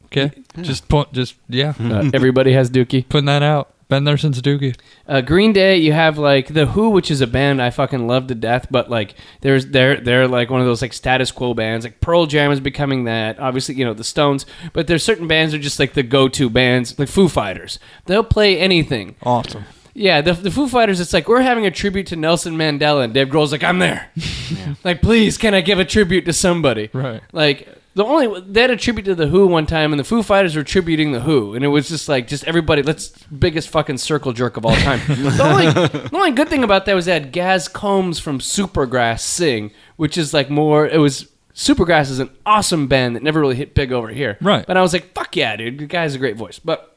Speaker 3: Okay, just point, just yeah,
Speaker 2: Uh, everybody has Dookie.
Speaker 3: putting that out. Been there since Dookie.
Speaker 2: Uh, Green Day, you have like the Who, which is a band I fucking love to death, but like there's they're they're like one of those like status quo bands. Like Pearl Jam is becoming that. Obviously, you know the Stones, but there's certain bands that are just like the go-to bands, like Foo Fighters. They'll play anything.
Speaker 3: Awesome.
Speaker 2: Yeah, the, the Foo Fighters. It's like we're having a tribute to Nelson Mandela, and Dave Grohl's like, I'm there. like, please, can I give a tribute to somebody?
Speaker 3: Right.
Speaker 2: Like, The only they had a tribute to the Who one time, and the Foo Fighters were tributing the Who, and it was just like just everybody. Let's biggest fucking circle jerk of all time. the, only, the only good thing about that was they had Gaz Coombes from Supergrass sing, which is like more. It was Supergrass is an awesome band that never really hit big over here,
Speaker 3: Right.
Speaker 2: But I was like, fuck yeah, dude, the guy has a great voice. But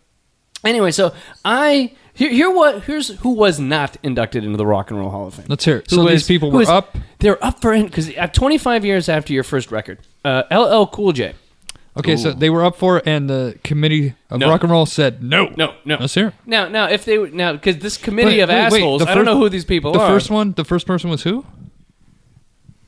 Speaker 2: anyway, so I here, here what here's who was not inducted into the Rock and Roll Hall of Fame.
Speaker 3: Let's hear it.
Speaker 2: Who
Speaker 3: So
Speaker 2: was-
Speaker 3: these people
Speaker 2: who
Speaker 3: were
Speaker 2: was-
Speaker 3: up.
Speaker 2: They're up for because 25 years after your first record, uh, LL Cool J.
Speaker 3: Okay, so they were up for it, and the committee of
Speaker 2: No.
Speaker 3: rock and roll said no.
Speaker 2: No, no.
Speaker 3: Let's hear it.
Speaker 2: Now, now, if they now because this committee
Speaker 3: Wait,
Speaker 2: of
Speaker 3: wait, wait,
Speaker 2: assholes,
Speaker 3: the
Speaker 2: I don't
Speaker 3: first-
Speaker 2: know who these people
Speaker 3: The
Speaker 2: are.
Speaker 3: first one, the first person was who?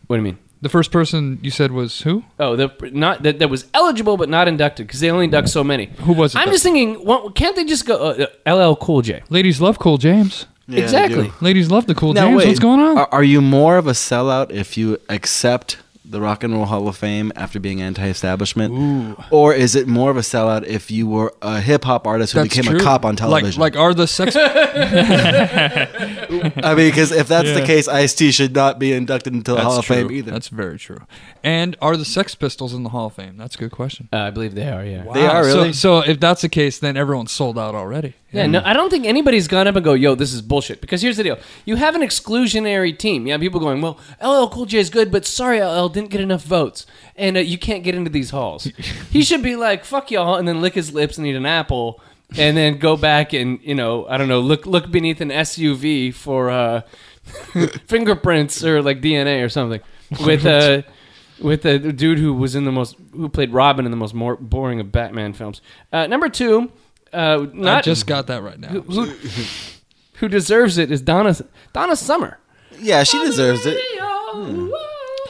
Speaker 2: What do you mean?
Speaker 3: The first person you said was who?
Speaker 2: Oh, the not that, that was eligible but not inducted because they only induct so many.
Speaker 3: Who was it?
Speaker 2: I'm
Speaker 3: though?
Speaker 2: just thinking, what, can't they just go uh, uh, LL Cool J?
Speaker 3: Ladies love Cool James.
Speaker 1: Yeah,
Speaker 2: exactly.
Speaker 3: Ladies love the Cool
Speaker 1: Now,
Speaker 3: James.
Speaker 1: wait,
Speaker 3: What's going on?
Speaker 1: Are, are you more of a sellout if you accept the Rock and Roll Hall of Fame after being anti-establishment, or is it more of a sellout if you were a hip hop artist who
Speaker 3: That's
Speaker 1: became
Speaker 3: true.
Speaker 1: a cop on television?
Speaker 3: like are the sex?
Speaker 1: I mean, because if that's the case, Ice T should not be inducted into the
Speaker 3: That's
Speaker 1: Hall of
Speaker 3: true.
Speaker 1: Fame either.
Speaker 3: That's very true. And are the Sex Pistols in the Hall of Fame? That's a good question.
Speaker 2: Uh, I believe they are. Yeah.
Speaker 1: They are
Speaker 3: So-
Speaker 1: really?
Speaker 3: So, if that's the case, then everyone's sold out already.
Speaker 2: Yeah, no, I don't think anybody's gone up and go, "Yo, this is bullshit." Because here's the deal: you have an exclusionary team. You have people going, "Well, LL Cool J is good, but sorry, LL didn't get enough votes, and uh, you can't get into these halls." he should be like, "Fuck y'all," and then lick his lips and eat an apple, and then go back and you know, I don't know, look look beneath an SUV for uh, fingerprints or like DNA or something with uh, with the dude who was in the most who played Robin in the most more boring of Batman films. Uh, number two. Uh,
Speaker 3: I just got that right now.
Speaker 2: who, who deserves it is Donna Donna Summer.
Speaker 1: yeah, she deserves it.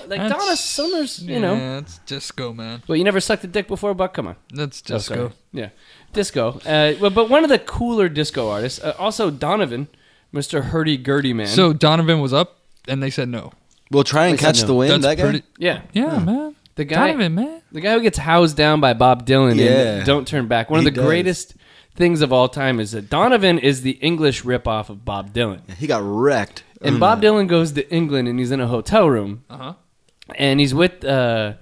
Speaker 2: Like
Speaker 3: That's-
Speaker 2: Donna Summers, you know.
Speaker 3: Yeah, it's disco, man.
Speaker 2: Well, you never sucked a dick before, Buck. Come on,
Speaker 3: That's
Speaker 2: Oh, sorry.
Speaker 3: disco.
Speaker 2: Yeah, disco. Uh, well, but one of the cooler disco artists, uh, also Donovan, Mr. Hurdy Gurdy man.
Speaker 3: So Donovan was up, and they said no.
Speaker 1: We'll try and
Speaker 2: They
Speaker 1: catch
Speaker 2: no.
Speaker 1: the wind.
Speaker 3: That's
Speaker 1: that guy.
Speaker 3: pretty.
Speaker 2: yeah,
Speaker 3: Yeah, man.
Speaker 2: the guy,
Speaker 3: Donovan, man.
Speaker 2: the guy who gets housed down by Bob Dylan
Speaker 1: Yeah.
Speaker 2: in "Don't Turn Back." One
Speaker 1: He
Speaker 2: of the
Speaker 1: does.
Speaker 2: greatest things of all time is that Donovan is the English ripoff of Bob Dylan.
Speaker 1: He got wrecked.
Speaker 2: And Bob Dylan goes to England and he's in a hotel room.
Speaker 3: Uh-huh.
Speaker 2: And he's with uh,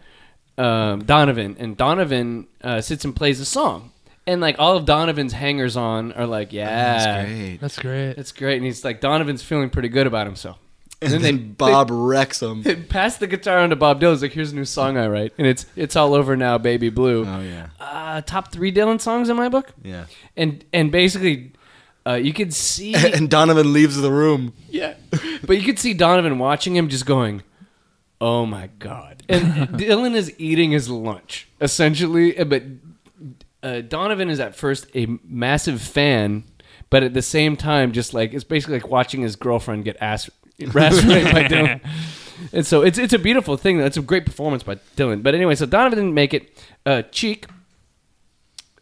Speaker 2: um Donovan. And Donovan uh, sits and plays a song. And like all of Donovan's hangers on are like, yeah.
Speaker 1: That's great.
Speaker 3: That's great.
Speaker 2: That's great. And he's like, Donovan's feeling pretty good about himself.
Speaker 1: And
Speaker 2: then
Speaker 1: then
Speaker 2: they-
Speaker 1: Bob wrecks him.
Speaker 2: They pass the guitar on to Bob Dylan. He's like, here's a new song I write. And it's it's all over now, baby blue.
Speaker 1: Oh yeah,
Speaker 2: Uh, top three Dylan songs in my book.
Speaker 1: yeah.
Speaker 2: And and basically, uh, you could see
Speaker 1: And Donovan leaves the room.
Speaker 2: Yeah. But you could see Donovan watching him just going, Oh my God. And Dylan is eating his lunch, essentially. But uh, Donovan is at first a massive fan, but at the same time, just like it's basically like watching his girlfriend get ass rasped by Dylan. And so it's it's a beautiful thing. That's a great performance by Dylan. But anyway, so Donovan didn't make it. Uh, Chic,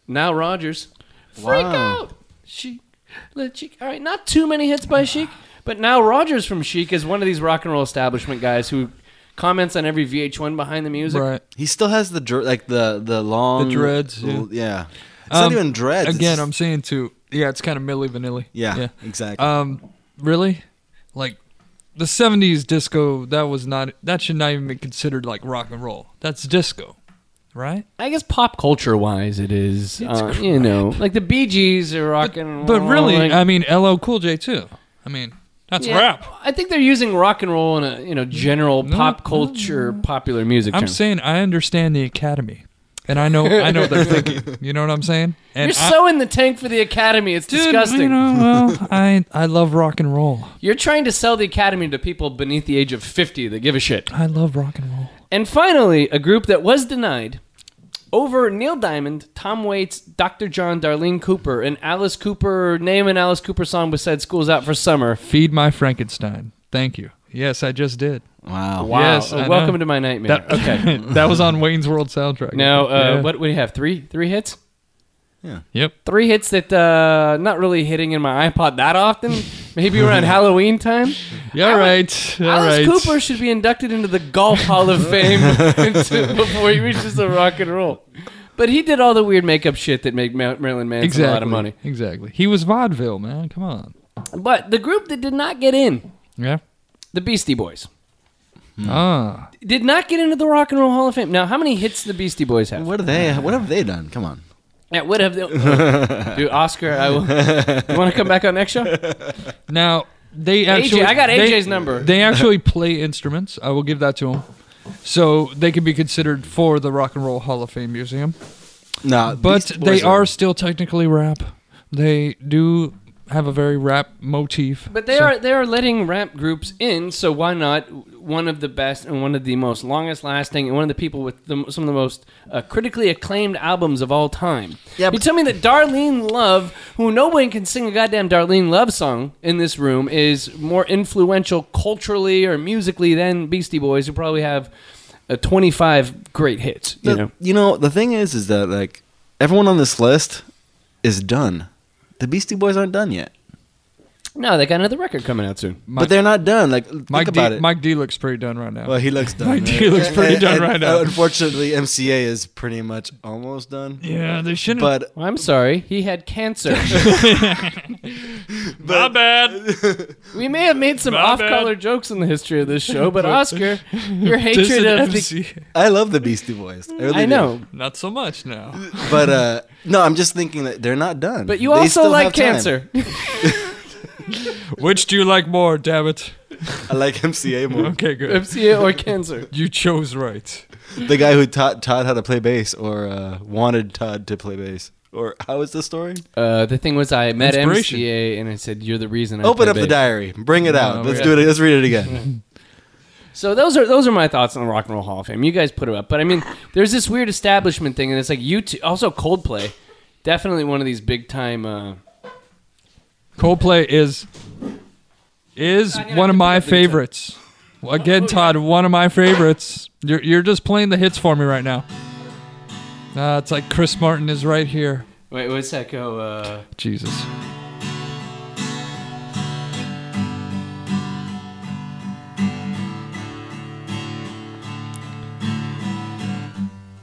Speaker 2: Nile Rodgers, freak
Speaker 1: Wow.
Speaker 2: out. Chic, let Chic. All right, not too many hits by Chic, but Nile Rodgers from Chic is one of these rock and roll establishment guys who comments on every VH1 behind the music.
Speaker 3: right.
Speaker 1: He still has the dr- like the the long
Speaker 3: The dreads,
Speaker 1: l- Yeah, it's
Speaker 3: Um,
Speaker 1: not even dreads. it's
Speaker 3: Again,
Speaker 1: just-
Speaker 3: I'm saying too. Yeah, it's kind of Milli Vanilli.
Speaker 1: yeah,
Speaker 3: Yeah.
Speaker 1: exactly.
Speaker 3: Um, really? Like the '70s disco? That was not. That should not even be considered like rock and roll. That's disco, right?
Speaker 2: I guess pop culture wise, it is. Uh, you know, like the Bee Gees are rock and roll.
Speaker 3: But really,
Speaker 2: like-
Speaker 3: I mean, LL Cool J too. I mean, that's
Speaker 2: Yeah,
Speaker 3: rap.
Speaker 2: I think they're using rock and roll in a you know general
Speaker 3: No,
Speaker 2: pop
Speaker 3: no,
Speaker 2: culture, popular music.
Speaker 3: I'm
Speaker 2: term.
Speaker 3: saying I understand the Academy, and I know I know what they're thinking. You know what I'm saying? And
Speaker 2: You're
Speaker 3: I-
Speaker 2: so in the tank for the Academy. It's
Speaker 3: Dude,
Speaker 2: disgusting.
Speaker 3: You know, well, I I love rock and roll.
Speaker 2: You're trying to sell the Academy to people beneath the age of 50 that give a shit.
Speaker 3: I love rock and roll.
Speaker 2: And finally, a group that was denied over Neil Diamond, Tom Waits, Dr. John, Darlene Cooper, and Alice Cooper. Name an Alice Cooper song besides "School's Out for Summer."
Speaker 3: Feed my Frankenstein. Thank you. Yes, I just did.
Speaker 1: wow.
Speaker 2: Wow!
Speaker 3: Yes,
Speaker 2: Uh,
Speaker 3: I
Speaker 2: welcome
Speaker 3: know.
Speaker 2: to my nightmare.
Speaker 3: That,
Speaker 2: okay.
Speaker 3: that was on Wayne's World soundtrack.
Speaker 2: Now, uh,
Speaker 3: Yeah.
Speaker 2: what, what do you have? Three, three hits. Yeah.
Speaker 3: Yep.
Speaker 2: Three hits that uh, not really hitting in my iPod that often. Maybe around Halloween time.
Speaker 3: Yeah. All right. All
Speaker 2: Alice
Speaker 3: right.
Speaker 2: Cooper should be inducted into the Golf Hall of Fame before he reaches the rock and roll. But he did all the weird makeup shit that made Ma- Marilyn Manson
Speaker 3: Exactly.
Speaker 2: a lot of money.
Speaker 3: Exactly. He was vaudeville, man. Come on.
Speaker 2: But the group that did not get in,
Speaker 3: Yeah.
Speaker 2: The Beastie Boys.
Speaker 3: Ah,
Speaker 2: Did not get into the Rock and Roll Hall of Fame. Now, how many hits the Beastie Boys have?
Speaker 1: What are they? What have they done? Come on.
Speaker 2: Yeah, what have they? Dude, Oscar, I will. You want to come back on next show?
Speaker 3: now they actually.
Speaker 2: AJ, I got
Speaker 3: they-
Speaker 2: AJ's number.
Speaker 3: They actually play instruments. I will give that to them. So they can be considered for the Rock and Roll Hall of Fame Museum.
Speaker 1: Nah,
Speaker 3: But
Speaker 1: Beastie
Speaker 3: they
Speaker 1: Boys
Speaker 3: are still technically rap. They do have a very rap motif.
Speaker 2: But they
Speaker 3: So-
Speaker 2: are they are letting rap groups in, so why not one of the best and one of the most longest lasting and one of the people with the, some of the most uh, critically acclaimed albums of all time?
Speaker 1: Yeah,
Speaker 2: you tell me that Darlene Love, who no one can sing a goddamn Darlene Love song in this room, is more influential culturally or musically than Beastie Boys, who probably have uh, 25 great hits. You
Speaker 1: The-
Speaker 2: know,
Speaker 1: you know, the thing is, is that like everyone on this list is done. The Beastie Boys aren't done yet,
Speaker 2: no, they got another record coming out soon.
Speaker 3: Mike,
Speaker 1: but they're not done. Like think
Speaker 3: Mike,
Speaker 1: about
Speaker 3: D,
Speaker 1: it.
Speaker 3: Mike D looks pretty done right now.
Speaker 1: well, he looks done.
Speaker 3: Mike D looks pretty
Speaker 1: And-
Speaker 3: done
Speaker 1: and,
Speaker 3: right now.
Speaker 1: uh, Unfortunately, MCA is pretty much almost done.
Speaker 3: yeah, they shouldn't.
Speaker 1: But
Speaker 2: Well, I'm sorry, he had cancer.
Speaker 3: My bad.
Speaker 2: We may have made some
Speaker 3: My
Speaker 2: off-color
Speaker 3: bad.
Speaker 2: jokes in the history of this show, but Oscar, your hatred
Speaker 3: is
Speaker 2: of the
Speaker 1: I love the Beastie Boys. I, really
Speaker 2: I
Speaker 1: do.
Speaker 2: know,
Speaker 3: Not so much now.
Speaker 1: but uh, no, I'm just thinking that they're not done.
Speaker 2: but you
Speaker 1: They
Speaker 2: also like
Speaker 1: have time.
Speaker 2: cancer.
Speaker 3: Which do you like more, damn it?
Speaker 1: I like MCA more.
Speaker 3: Okay, good.
Speaker 2: FCA or cancer.
Speaker 3: You chose right.
Speaker 1: the guy who taught Tod how to play bass, or uh, wanted Tod to play bass, or how is the story?
Speaker 2: Uh, the thing was, I met
Speaker 3: Inspiration.
Speaker 2: MCA and I said, "You're the reason." I
Speaker 1: Open
Speaker 2: play
Speaker 1: up the diary, bring it out.
Speaker 3: No,
Speaker 1: Let's
Speaker 3: yeah.
Speaker 1: do it. Let's read it again.
Speaker 2: So those are those are my thoughts on the Rock and Roll Hall of Fame. You guys put it up, but I mean, there's this weird establishment thing, and it's like U2, also Coldplay, definitely one of these big time. Uh,
Speaker 3: Coldplay is is one of my
Speaker 2: gonna put up
Speaker 3: favorites. Again, Tod, one of my favorites. You're you're just playing the hits for me right now. Uh, it's like Chris Martin is right here.
Speaker 2: wait, what's that go? Uh,
Speaker 3: Jesus.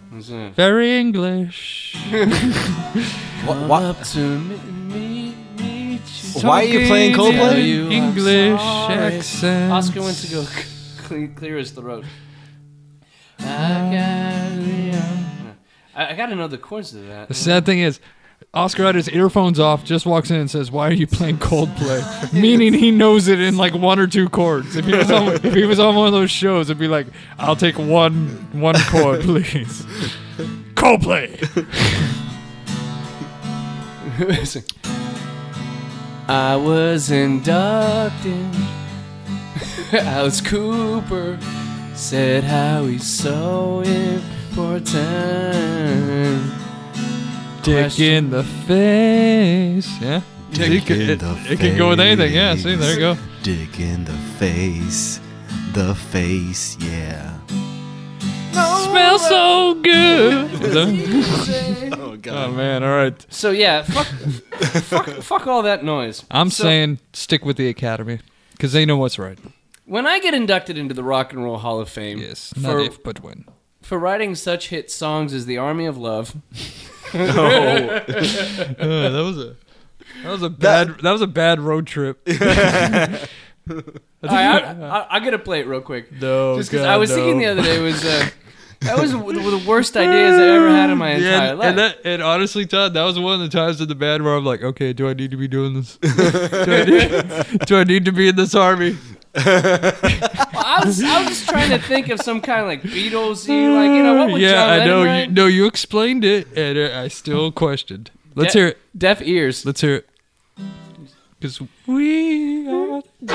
Speaker 2: what's that?
Speaker 3: Very English.
Speaker 1: Wha- wha- Why are you playing Coldplay?
Speaker 2: You,
Speaker 3: English accent.
Speaker 2: Oscar went to go clear, clear his throat. I got, I, I got to know the chords to that.
Speaker 3: The sad thing is, Oscar had his earphones off, just walks in and says, "Why are you playing Coldplay?" Meaning he knows it in like one or two chords. If he was on, if he was on one of those shows, it'd be like, "I'll take one one chord, please." Coldplay.
Speaker 2: I was inducted. Alice Cooper said how he's so important.
Speaker 3: Dick
Speaker 2: Question.
Speaker 3: in the face. Yeah.
Speaker 1: Dick
Speaker 3: it,
Speaker 1: in
Speaker 3: it,
Speaker 1: the
Speaker 3: it can go with anything. Yeah. See, there you go.
Speaker 1: Dick in the face, the face, yeah.
Speaker 3: Smells so good.
Speaker 1: Oh
Speaker 3: oh man. All right.
Speaker 2: So yeah, fuck, fuck, fuck all that noise.
Speaker 3: I'm
Speaker 2: So,
Speaker 3: saying stick with the Academy because they know what's right.
Speaker 2: when I get inducted into the Rock and Roll Hall of Fame,
Speaker 3: Yes.
Speaker 2: for
Speaker 3: Not if, but when.
Speaker 2: for writing such hit songs as "The Army of Love,"
Speaker 3: Uh, that was a that was a bad that, was a bad road trip.
Speaker 2: I, I, I, I gotta play it real quick.
Speaker 3: no,
Speaker 2: Just because I was thinking the other day was uh, that was one of the worst ideas I ever had in my entire
Speaker 3: yeah,
Speaker 2: life.
Speaker 3: and, that, and honestly, Tod, that was one of the times in the band where I'm like, okay, do I need to be doing this? do, I need, do I need to be in this army?
Speaker 2: I was I was just trying to think of some kind of like Beatles, like you know what would
Speaker 3: yeah,
Speaker 2: John
Speaker 3: I
Speaker 2: Lennon
Speaker 3: know. You, no, you explained it, and uh, I still questioned. Let's
Speaker 2: De-
Speaker 3: hear it.
Speaker 2: Deaf ears.
Speaker 3: Let's hear it. Because we are.
Speaker 2: You remember?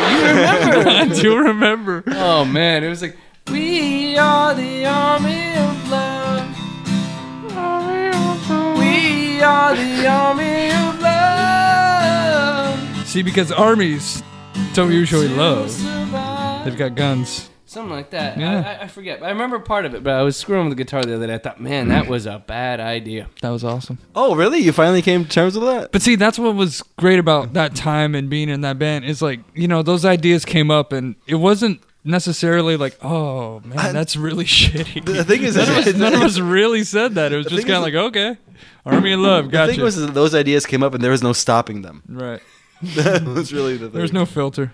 Speaker 3: I do remember.
Speaker 2: oh man, it was like we are the army of love. We are the army of love.
Speaker 3: See, because armies don't usually love. They've got guns.
Speaker 2: Something like that.
Speaker 3: Yeah.
Speaker 2: I, I, I forget. I remember part of it, but I was screwing with the guitar the other day. I thought, man, that was a bad idea.
Speaker 3: That was awesome.
Speaker 1: Oh really? You finally came to terms with that?
Speaker 3: But see, that's what was great about that time and being in that band is like, you know, those ideas came up and it wasn't necessarily like, oh man,
Speaker 1: I-
Speaker 3: that's really shitty.
Speaker 1: The thing is,
Speaker 3: none, of us, none of us really said that. It was just kind of like, okay, Army of Love,
Speaker 1: The
Speaker 3: gotcha.
Speaker 1: thing was, that those ideas came up and there was no stopping them.
Speaker 3: right.
Speaker 1: that was really the thing.
Speaker 3: There's no filter.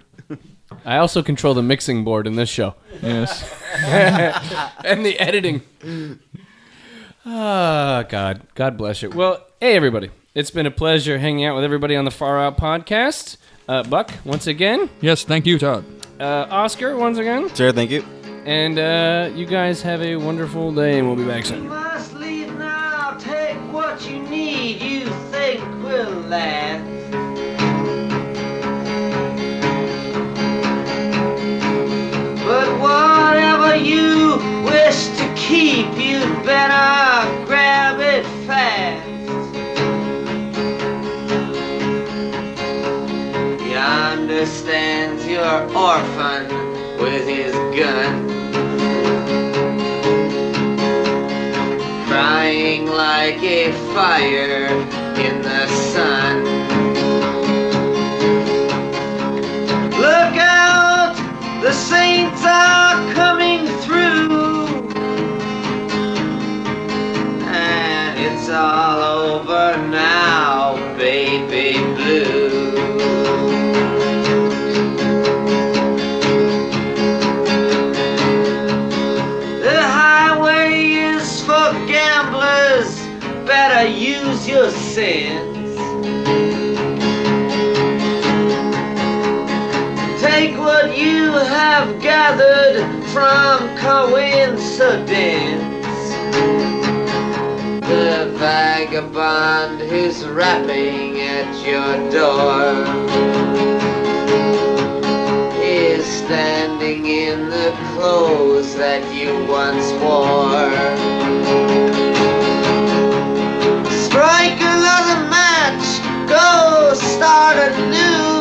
Speaker 2: I also control the mixing board in this show
Speaker 3: Yes.
Speaker 2: and the editing. Ah, God. God bless you. Well, hey, everybody. It's been a pleasure hanging out with everybody on the Far Out podcast. Uh, Buck, once again.
Speaker 3: Yes. Thank you, Tod.
Speaker 2: Uh, Oscar, once again.
Speaker 1: Sir, thank you.
Speaker 2: And uh, you guys have a wonderful day, and we'll be back soon.
Speaker 4: must leave now. Take what you need, you think will last. But whatever you wish to keep, you'd better grab it fast. Understands your orphan with his gun. crying like a fire in the sun. Look out, the saints are coming from coincidence. The vagabond who's rapping at your door is standing in the clothes that you once wore. Strike another match, go start a new